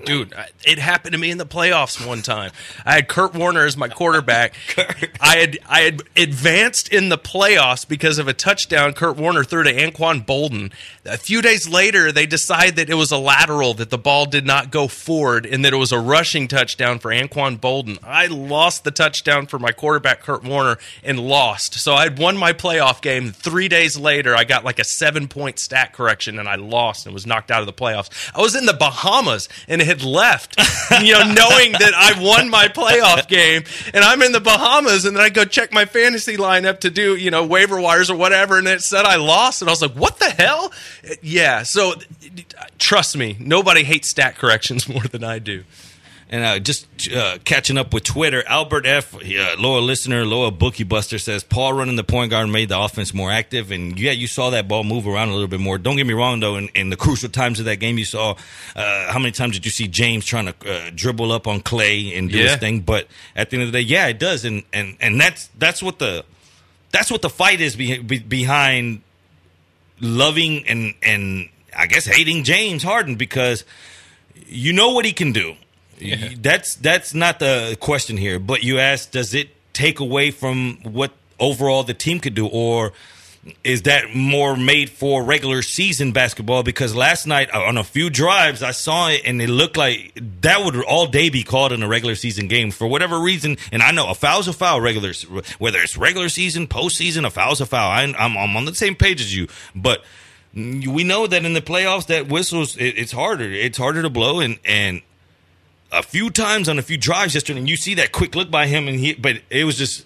Dude, it happened to me in the playoffs one time. I had Kurt Warner as my quarterback. I had I had advanced in the playoffs because of a touchdown Kurt Warner threw to Anquan Boldin. A few days later, they decide that it was a lateral, that the ball did not go forward, and that it was a rushing touchdown for Anquan Boldin. I lost the touchdown for my quarterback Kurt Warner and lost. So I had won my playoff game. Three days later, I got like a seven point stat correction, and I lost and was knocked out of the playoffs. I was in the Bahamas and had left, you know, knowing that I won my playoff game, and I'm in the Bahamas, and then I go check my fantasy lineup to do, you know, waiver wires or whatever, and it said I lost, and I was like, what the hell? Yeah, so trust me, nobody hates stat corrections more than I do. And uh, just uh, catching up with Twitter, Albert F, uh, loyal listener, loyal bookie buster says Paul running the point guard made the offense more active, and yeah, you saw that ball move around a little bit more. Don't get me wrong though, in, in the crucial times of that game, you saw uh, how many times did you see James trying to uh, dribble up on Klay and do Yeah. his thing? But at the end of the day, yeah, it does, and and and that's that's what the that's what the fight is be, be, behind loving and and I guess hating James Harden because you know what he can do. That's that's not the question here. But you ask, does it take away from what overall the team could do, or is that more made for regular season basketball? Because last night uh, on a few drives, I saw it and it looked like that would all day be called in a regular season game for whatever reason. And I know a foul's a foul, regular whether it's regular season, postseason, a foul's a foul. I, I'm I'm on the same page as you, but we know that in the playoffs that whistles it, it's harder it's harder to blow and and a few times on a few drives yesterday and you see that quick look by him and he but it was just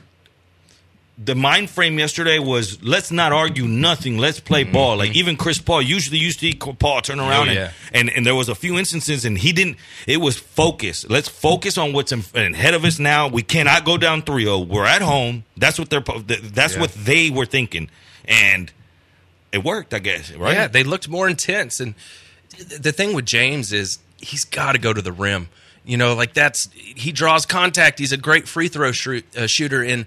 the mind frame yesterday was let's not argue nothing let's play mm-hmm. ball. Like mm-hmm. even chris paul usually you see paul turn around Oh, yeah. and, and and there was a few instances and he didn't it was focus let's focus on what's in, ahead of us now. We cannot go down 3-0 we're at home. That's what they're that's Yeah. what they were thinking. And it worked i guess right? Yeah, they looked more intense. And the thing with James is he's got to go to the rim. You know, like that's he draws contact. He's a great free throw uh, shooter. And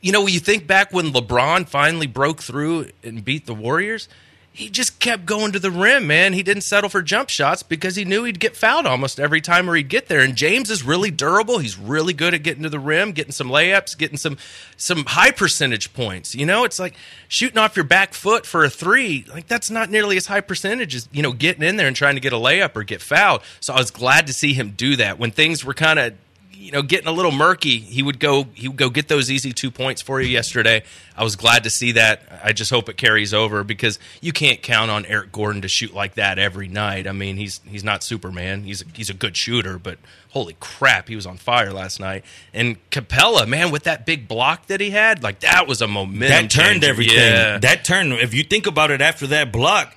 you know, when you think back when LeBron finally broke through and beat the Warriors, he just kept going to the rim, man. He didn't settle for jump shots because he knew he'd get fouled almost every time or he'd get there. And James is really durable. He's really good at getting to the rim, getting some layups, getting some some high percentage points. You know, it's like shooting off your back foot for a three. Like that's not nearly as high percentage as, you know, getting in there and trying to get a layup or get fouled. So I was glad to see him do that when things were kind of you know getting a little murky he would go he would go get those easy two points for you yesterday i was glad to see that i just hope it carries over because you can't count on eric gordon to shoot like that every night i mean he's he's not superman he's a, he's a good shooter but holy crap he was on fire last night and capela man with that big block that he had like that was a momentum that turned changer. everything. yeah. That turned. If you think about it, after that block,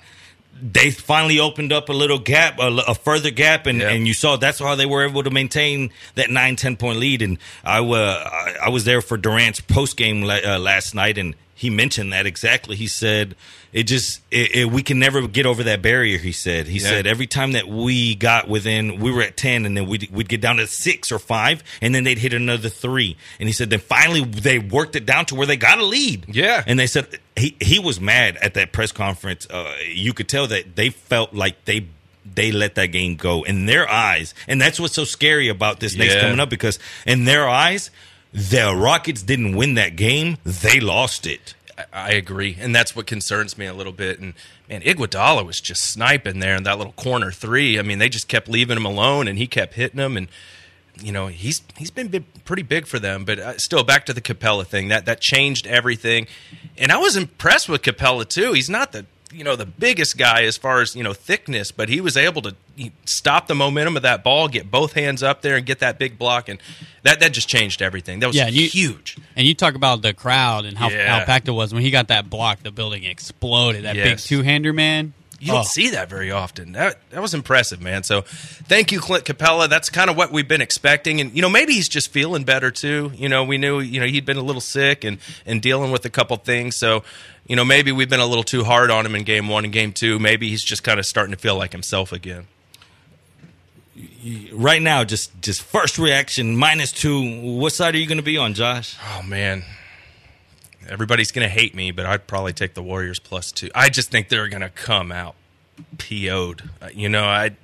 they finally opened up a little gap, a, a further gap, and, Yeah. and you saw that's how they were able to maintain that 9, 10 point lead. And I, wa- I, was there for Durant's post game la- uh, last night, and he mentioned that exactly. He said it just it, it, we can never get over that barrier. He said he Yeah. said every time that we got within, we were at ten, and then we'd, we'd get down to six or five, and then they'd hit another three. And he said then finally they worked it down to where they got a lead. Yeah. and they said he he was mad at that press conference. Uh, you could tell that they felt like they. They let that game go in their eyes, and that's what's so scary about this next Yeah. coming up because in their eyes, the Rockets didn't win that game; they lost it. I- agree, and that's what concerns me a little bit. And man, Iguodala was just sniping there in that little corner three. I mean, they just kept leaving him alone, and he kept hitting them. And you know, he's he's been big, pretty big for them. But uh, still, back to the Capela thing that that changed everything. And I was impressed with Capela too. He's not the you know the biggest guy as far as you know thickness, but he was able to stop the momentum of that ball, get both hands up there, and get that big block, and that that just changed everything. That was Yeah, and you- huge. And you talk about the crowd and how, Yeah. how packed it was when he got that block. The building exploded. That big two hander, man. You don't Oh. see that very often. That that was impressive, man. So, thank you, Clint Capela. That's kind of what we've been expecting, and you know, maybe he's just feeling better too. You know, we knew you know he'd been a little sick and and dealing with a couple things. So, you know, maybe we've been a little too hard on him in game one and game two. Maybe he's just kind of starting to feel like himself again. right now, just just first reaction minus two. What side are you going to be on, Josh? Oh man, everybody's gonna hate me, but I'd probably take the Warriors plus two. I just think they're gonna come out PO'd. Uh, You know, I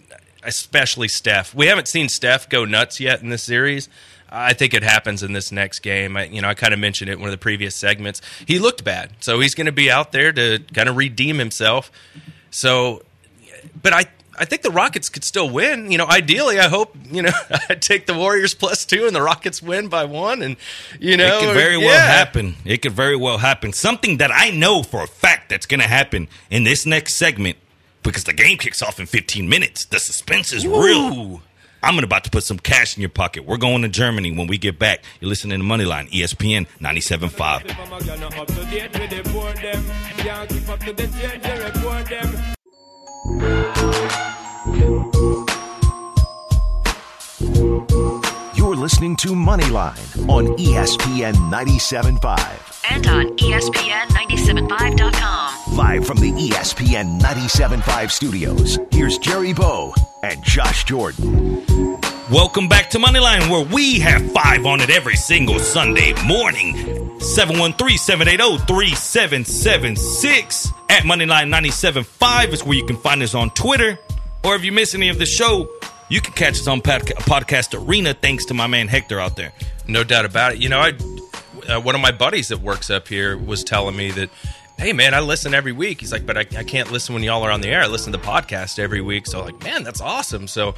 especially Steph. We haven't seen Steph go nuts yet in this series. I think it happens in this next game. I, you know, I kind of mentioned it in one of the previous segments. He looked bad, so he's going to be out there to kind of redeem himself. So, but I. I think the Rockets could still win. You know, ideally, I hope you know I take the Warriors plus two and the Rockets win by one, and you know it could very well yeah. happen. It could very well happen. Something that I know for a fact that's going to happen in this next segment because the game kicks off in 15 minutes. The suspense is real. I'm about to put some cash in your pocket. We're going to Germany when we get back. You're listening to Moneyline, ESPN 97.5. If I'm a gun, not up to date with the poor them. Can't keep up to the change, they report them. You're listening to Moneyline on ESPN 97.5. And on ESPN 975.com. Live from the ESPN 97.5 studios, here's Jerry Bow and Josh Jordan. Welcome back to Moneyline, where we have five on it every single Sunday morning. 713-780-3776 at Moneyline 97.5 is where you can find us on Twitter. Or if you miss any of the show, you can catch us on podca- Podcast Arena thanks to my man Hector out there. No doubt about it. You know, I uh, one of my buddies that works up here was telling me that, hey man, I listen every week. He's like, but I, I can't listen when y'all are on the air. I listen to the podcast every week. So like, man, that's awesome. So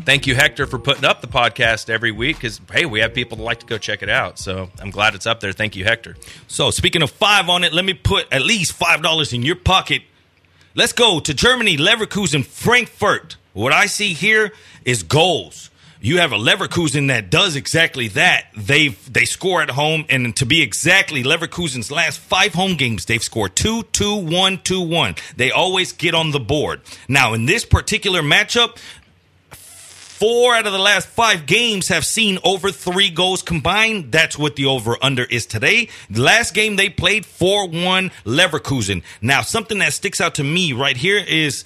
thank you, Hector, for putting up the podcast every week. Because hey, we have people that like to go check it out. So I'm glad it's up there. Thank you, Hector. So speaking of five on it, let me put at least five dollars in your pocket. Let's go to Germany, Leverkusen, Frankfurt. What I see here is goals. You have a Leverkusen that does exactly that. They they score at home, and to be exactly, Leverkusen's last five home games, they've scored two, two, one, two, one. They always get on the board. Now, in this particular matchup, Four out of the last five games have seen over three goals combined. That's what the over under is today. The last game they played 4 1 Leverkusen. Now, something that sticks out to me right here is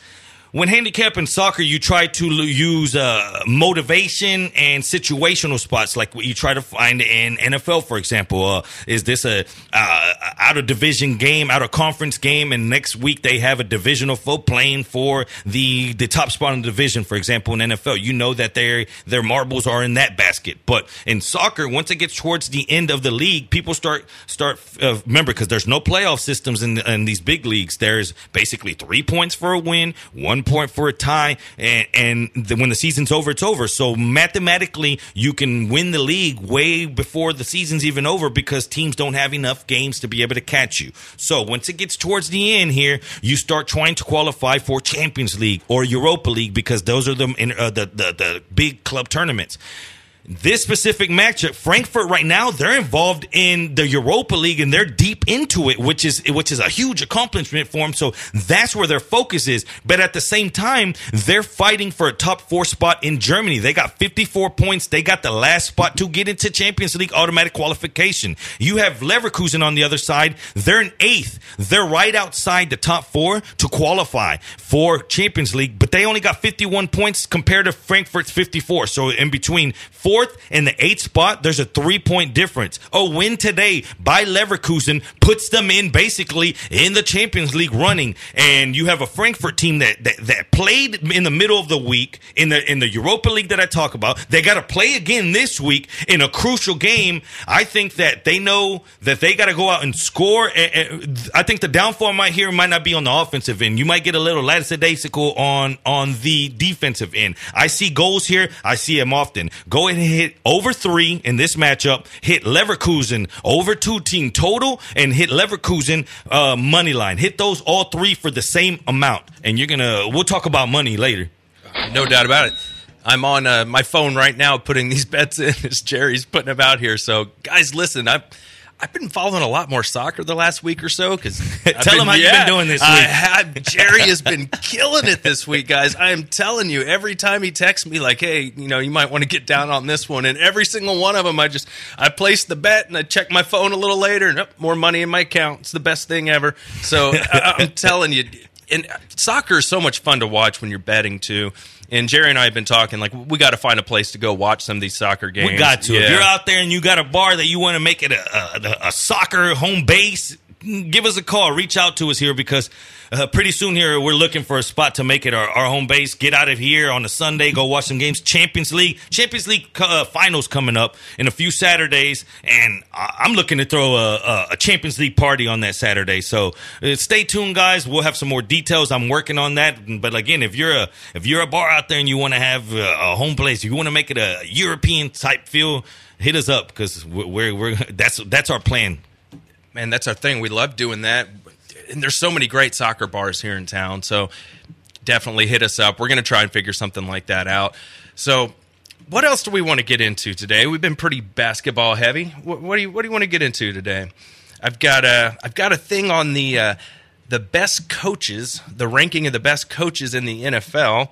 when handicap in soccer, you try to use uh, motivation and situational spots, like what you try to find in NFL, for example. Uh, is this a uh, out of division game, out of conference game, and next week they have a divisional foe playing for the the top spot in the division, for example, in NFL. You know that their their marbles are in that basket, but in soccer, once it gets towards the end of the league, people start start uh, remember because there's no playoff systems in, in these big leagues. There's basically three points for a win, one point for a tie, and, and the, when the season's over, it's over. So mathematically, you can win the league way before the season's even over because teams don't have enough games to be able to catch you. So once it gets towards the end here, you start trying to qualify for Champions League or Europa League because those are the uh, the, the the big club tournaments this specific matchup, Frankfurt right now, they're involved in the Europa League and they're deep into it, which is which is a huge accomplishment for them. So that's where their focus is. But at the same time, they're fighting for a top four spot in Germany. They got 54 points. They got the last spot to get into Champions League automatic qualification. You have Leverkusen on the other side. They're in eighth. They're right outside the top four to qualify for Champions League, but they only got 51 points compared to Frankfurt's 54. So in between fourth and the eighth spot, there's a three point difference. A win today by Leverkusen puts them in basically in the Champions League running. And you have a Frankfurt team that, that, that played in the middle of the week in the in the Europa League that I talk about. They got to play again this week in a crucial game. I think that they know that they got to go out and score. I think the downfall might here might not be on the offensive end. You might get a little lackadaisical on on the defensive end. I see goals here. I see them often. Go ahead hit over three in this matchup. Hit Leverkusen over two team total, and hit Leverkusen uh, money line. Hit those all three for the same amount, and you're gonna. We'll talk about money later. No doubt about it. I'm on uh, my phone right now putting these bets in as Jerry's putting them out here. So, guys, listen, I've I've been following a lot more soccer the last week or so because Tell 'em how you've been doing this I week. have. Jerry has been killing it this week, guys. I am telling you. Every time he texts me, like, "Hey, you know, you might want to get down on this one," and every single one of them, I just I place the bet and I check my phone a little later, and oh, more money in my account. It's the best thing ever. So I, I'm telling you. and soccer is so much fun to watch when you're betting too. And Jerry and I have been talking like we got to find a place to go watch some of these soccer games. We got to. Yeah. If you're out there and you got a bar that you want to make it a, a, a soccer home base, give us a call. Reach out to us here because uh, pretty soon here we're looking for a spot to make it our, our home base. Get out of here on a Sunday, go watch some games. Champions League, Champions League uh, finals coming up in a few Saturdays, and I'm looking to throw a, a, a Champions League party on that Saturday. So uh, stay tuned, guys. We'll have some more details. I'm working on that. But again, if you're a if you're a bar out there and you want to have uh, a home place, you want to make it a European type feel, hit us up because we're, we're, we're that's that's our plan. Man, that's our thing. We love doing that. And there's so many great soccer bars here in town. So definitely hit us up. We're going to try and figure something like that out. So, what else do we want to get into today? We've been pretty basketball heavy. What, what do you What do you want to get into today? I've got a I've got a thing on the uh, the best coaches, the ranking of the best coaches in the NFL.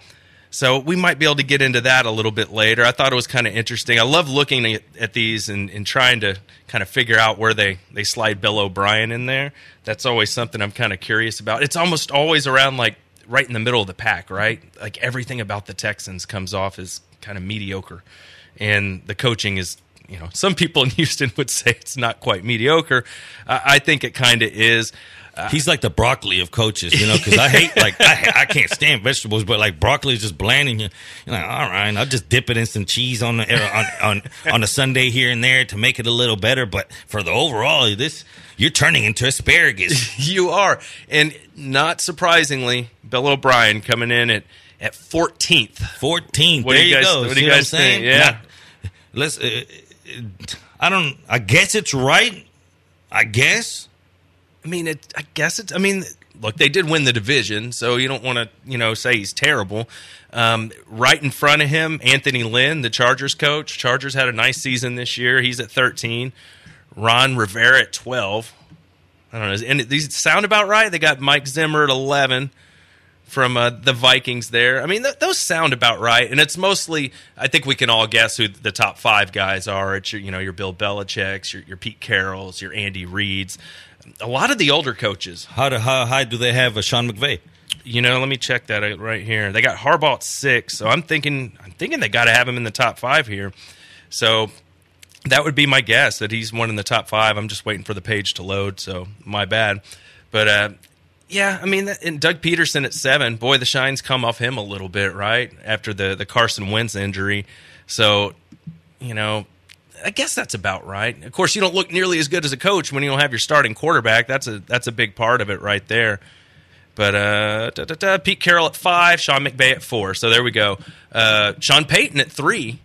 So we might be able to get into that a little bit later. I thought it was kind of interesting. I love looking at, at these and, and trying to kind of figure out where they, they slide Bill O'Brien in there. That's always something I'm kind of curious about. It's almost always around like right in the middle of the pack, right? Like everything about the Texans comes off as kind of mediocre. And the coaching is, you know, some people in Houston would say it's not quite mediocre. I I think it kind of is. He's like the broccoli of coaches, you know, because I hate like I, I can't stand vegetables, but like broccoli is just bland, and you're, you're like, all right, I'll just dip it in some cheese on the on, on on a Sunday here and there to make it a little better. But for the overall, this you're turning into asparagus. You are, and not surprisingly, Bill O'Brien coming in at at 14th. Fourteen. What there do you guys- go. what do you I'm guys saying? think? Yeah. Not- let's. Uh, uh, I don't. I guess it's right. I guess. I mean, it, I guess it's. I mean, look, they did win the division, so you don't want to, you know, say he's terrible. Um, right in front of him, Anthony Lynn, the Chargers coach. Chargers had a nice season this year. He's at 13. Ron Rivera at 12. I don't know. And these sound about right. They got Mike Zimmer at 11 from uh, the Vikings there. I mean, th- those sound about right. And it's mostly, I think we can all guess who the top five guys are. It's your, you know, your Bill Belichick's, your, your Pete Carroll's, your Andy Reid's. A lot of the older coaches. How do, how high do they have a Sean McVay? You know, let me check that out right here. They got Harbaugh at six, so I'm thinking, I'm thinking they got to have him in the top five here. So that would be my guess that he's one in the top five. I'm just waiting for the page to load, so my bad. But uh, yeah, I mean, and Doug Pederson at seven. Boy, the shine's come off him a little bit, right after the the Carson Wentz injury. So you know, I guess that's about right. Of course, you don't look nearly as good as a coach when you don't have your starting quarterback. That's a that's a big part of it right there. But uh, da, da, da, Pete Carroll at five, Sean McVay at four. So there we go. Uh, Sean Payton at three,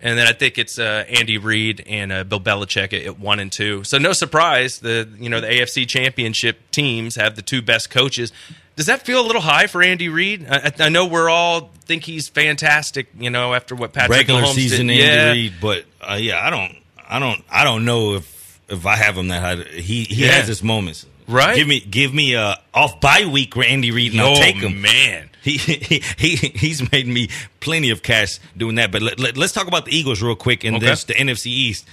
and then I think it's uh, Andy Reid and uh, Bill Belichick at, at one and two. So no surprise, the you know the AFC Championship teams have the two best coaches. Does that feel a little high for Andy Reid? I, I know we're all think he's fantastic. You know, after what Patrick regular Mahomes season did. Andy yeah. Reid, but uh, yeah, I don't, I don't, I don't know if if I have him that high. He he Yeah. has his moments, Right. Give me give me a off bye week where Andy Reid and I'll Oh take him. man. He, he he he's made me plenty of cash doing that. But let, us talk about the Eagles real quick and Okay. this the NFC East.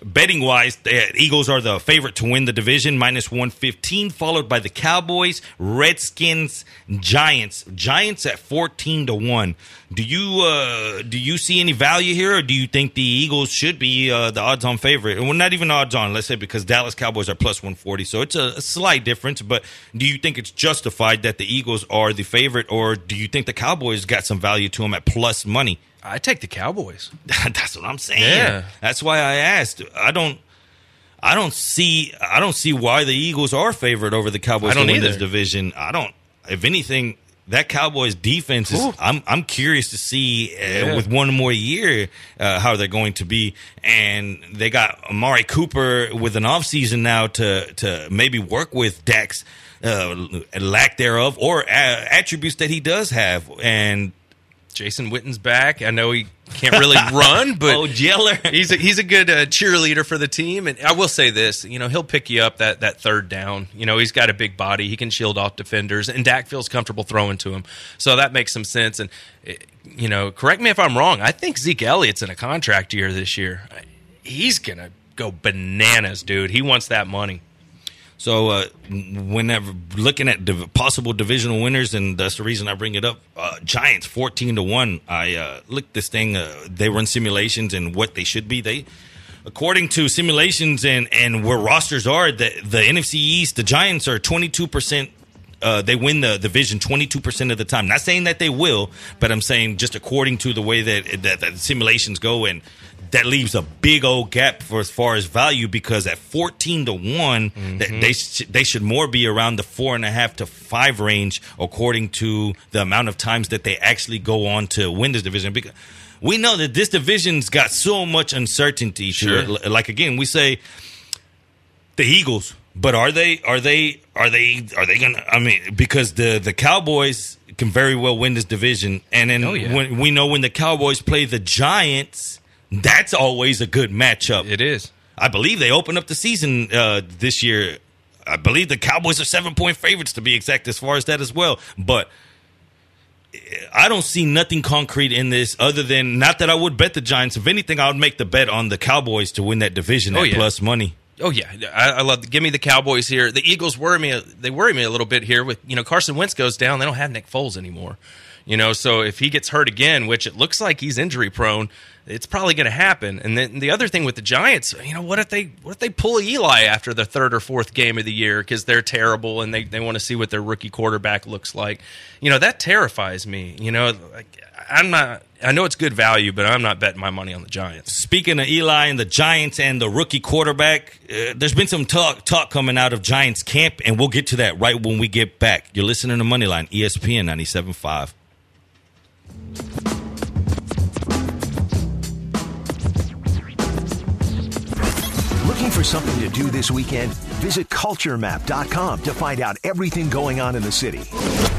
Betting wise, the Eagles are the favorite to win the division, minus one fifteen, followed by the Cowboys, Redskins, Giants. Giants at fourteen to one. Do you uh, do you see any value here, or do you think the Eagles should be uh, the odds on favorite? Well, not even odds on. Let's say because Dallas Cowboys are plus one forty, so it's a, a slight difference. But do you think it's justified that the Eagles are the favorite, or do you think the Cowboys got some value to them at plus money? I take the Cowboys. That's what I'm saying. Yeah. That's why I asked. I don't. I don't see. I don't see why the Eagles are favored over the Cowboys I don't to win this division. I don't. If anything, that Cowboys defense is. Ooh. I'm. I'm curious to see uh, Yeah. with one more year uh, how they're going to be. And they got Amari Cooper with an offseason now to to maybe work with Dak's uh, lack thereof or attributes that he does have. And Jason Witten's back. I know he can't really run, but oh, Jeller. he's a, he's a good uh, cheerleader for the team. And I will say this, you know, he'll pick you up that, that third down. You know, he's got a big body. He can shield off defenders, and Dak feels comfortable throwing to him. So that makes some sense. And, eh, you know, correct me if I'm wrong. I think Zeke Elliott's in a contract year this year. He's going to go bananas, dude. He wants that money. So, uh, whenever looking at div- possible divisional winners, and that's the reason I bring it up. Uh, Giants fourteen to one. I uh, looked this thing. Uh, they run simulations and what they should be. They, according to simulations and and where rosters are, the the NFC East, the Giants are twenty two percent. Uh, they win the division 22% of the time. Not saying that they will, but I'm saying just according to the way that, that, that simulations go and that leaves a big old gap for as far as value because at 14 to one that mm-hmm. they sh- they should more be around the four and a half to five range according to the amount of times that they actually go on to win this division because we know that this division's got so much uncertainty Sure. to it like again we say the Eagles but are they are they are they are they gonna I mean because the the Cowboys can very well win this division and then Oh, yeah. when, we know when the Cowboys play the Giants that's always a good matchup It is. I believe they opened up the season uh, this year. I believe the Cowboys are seven point favorites to be exact as far as that as well. But I don't see nothing concrete in this other than not that I would bet the Giants. If anything, I would make the bet on the Cowboys to win that division Oh, at yeah. plus money. Oh yeah, I, I love. Give me the Cowboys here. The Eagles worry me. They worry me a little bit here. With you know Carson Wentz goes down, they don't have Nick Foles anymore. You know, so if he gets hurt again, which it looks like he's injury prone, it's probably going to happen. And then the other thing with the Giants, you know, what if they what if they pull Eli after the third or fourth game of the year because they're terrible and they they want to see what their rookie quarterback looks like? You know, that terrifies me. You know, like I'm not. I know it's good value, but I'm not betting my money on the Giants. Speaking of Eli and the Giants and the rookie quarterback, uh, there's been some talk talk coming out of Giants camp, and we'll get to that right when we get back. You're listening to Moneyline, ESPN 97.5. Looking for something to do this weekend? Visit culturemap.com to find out everything going on in the city.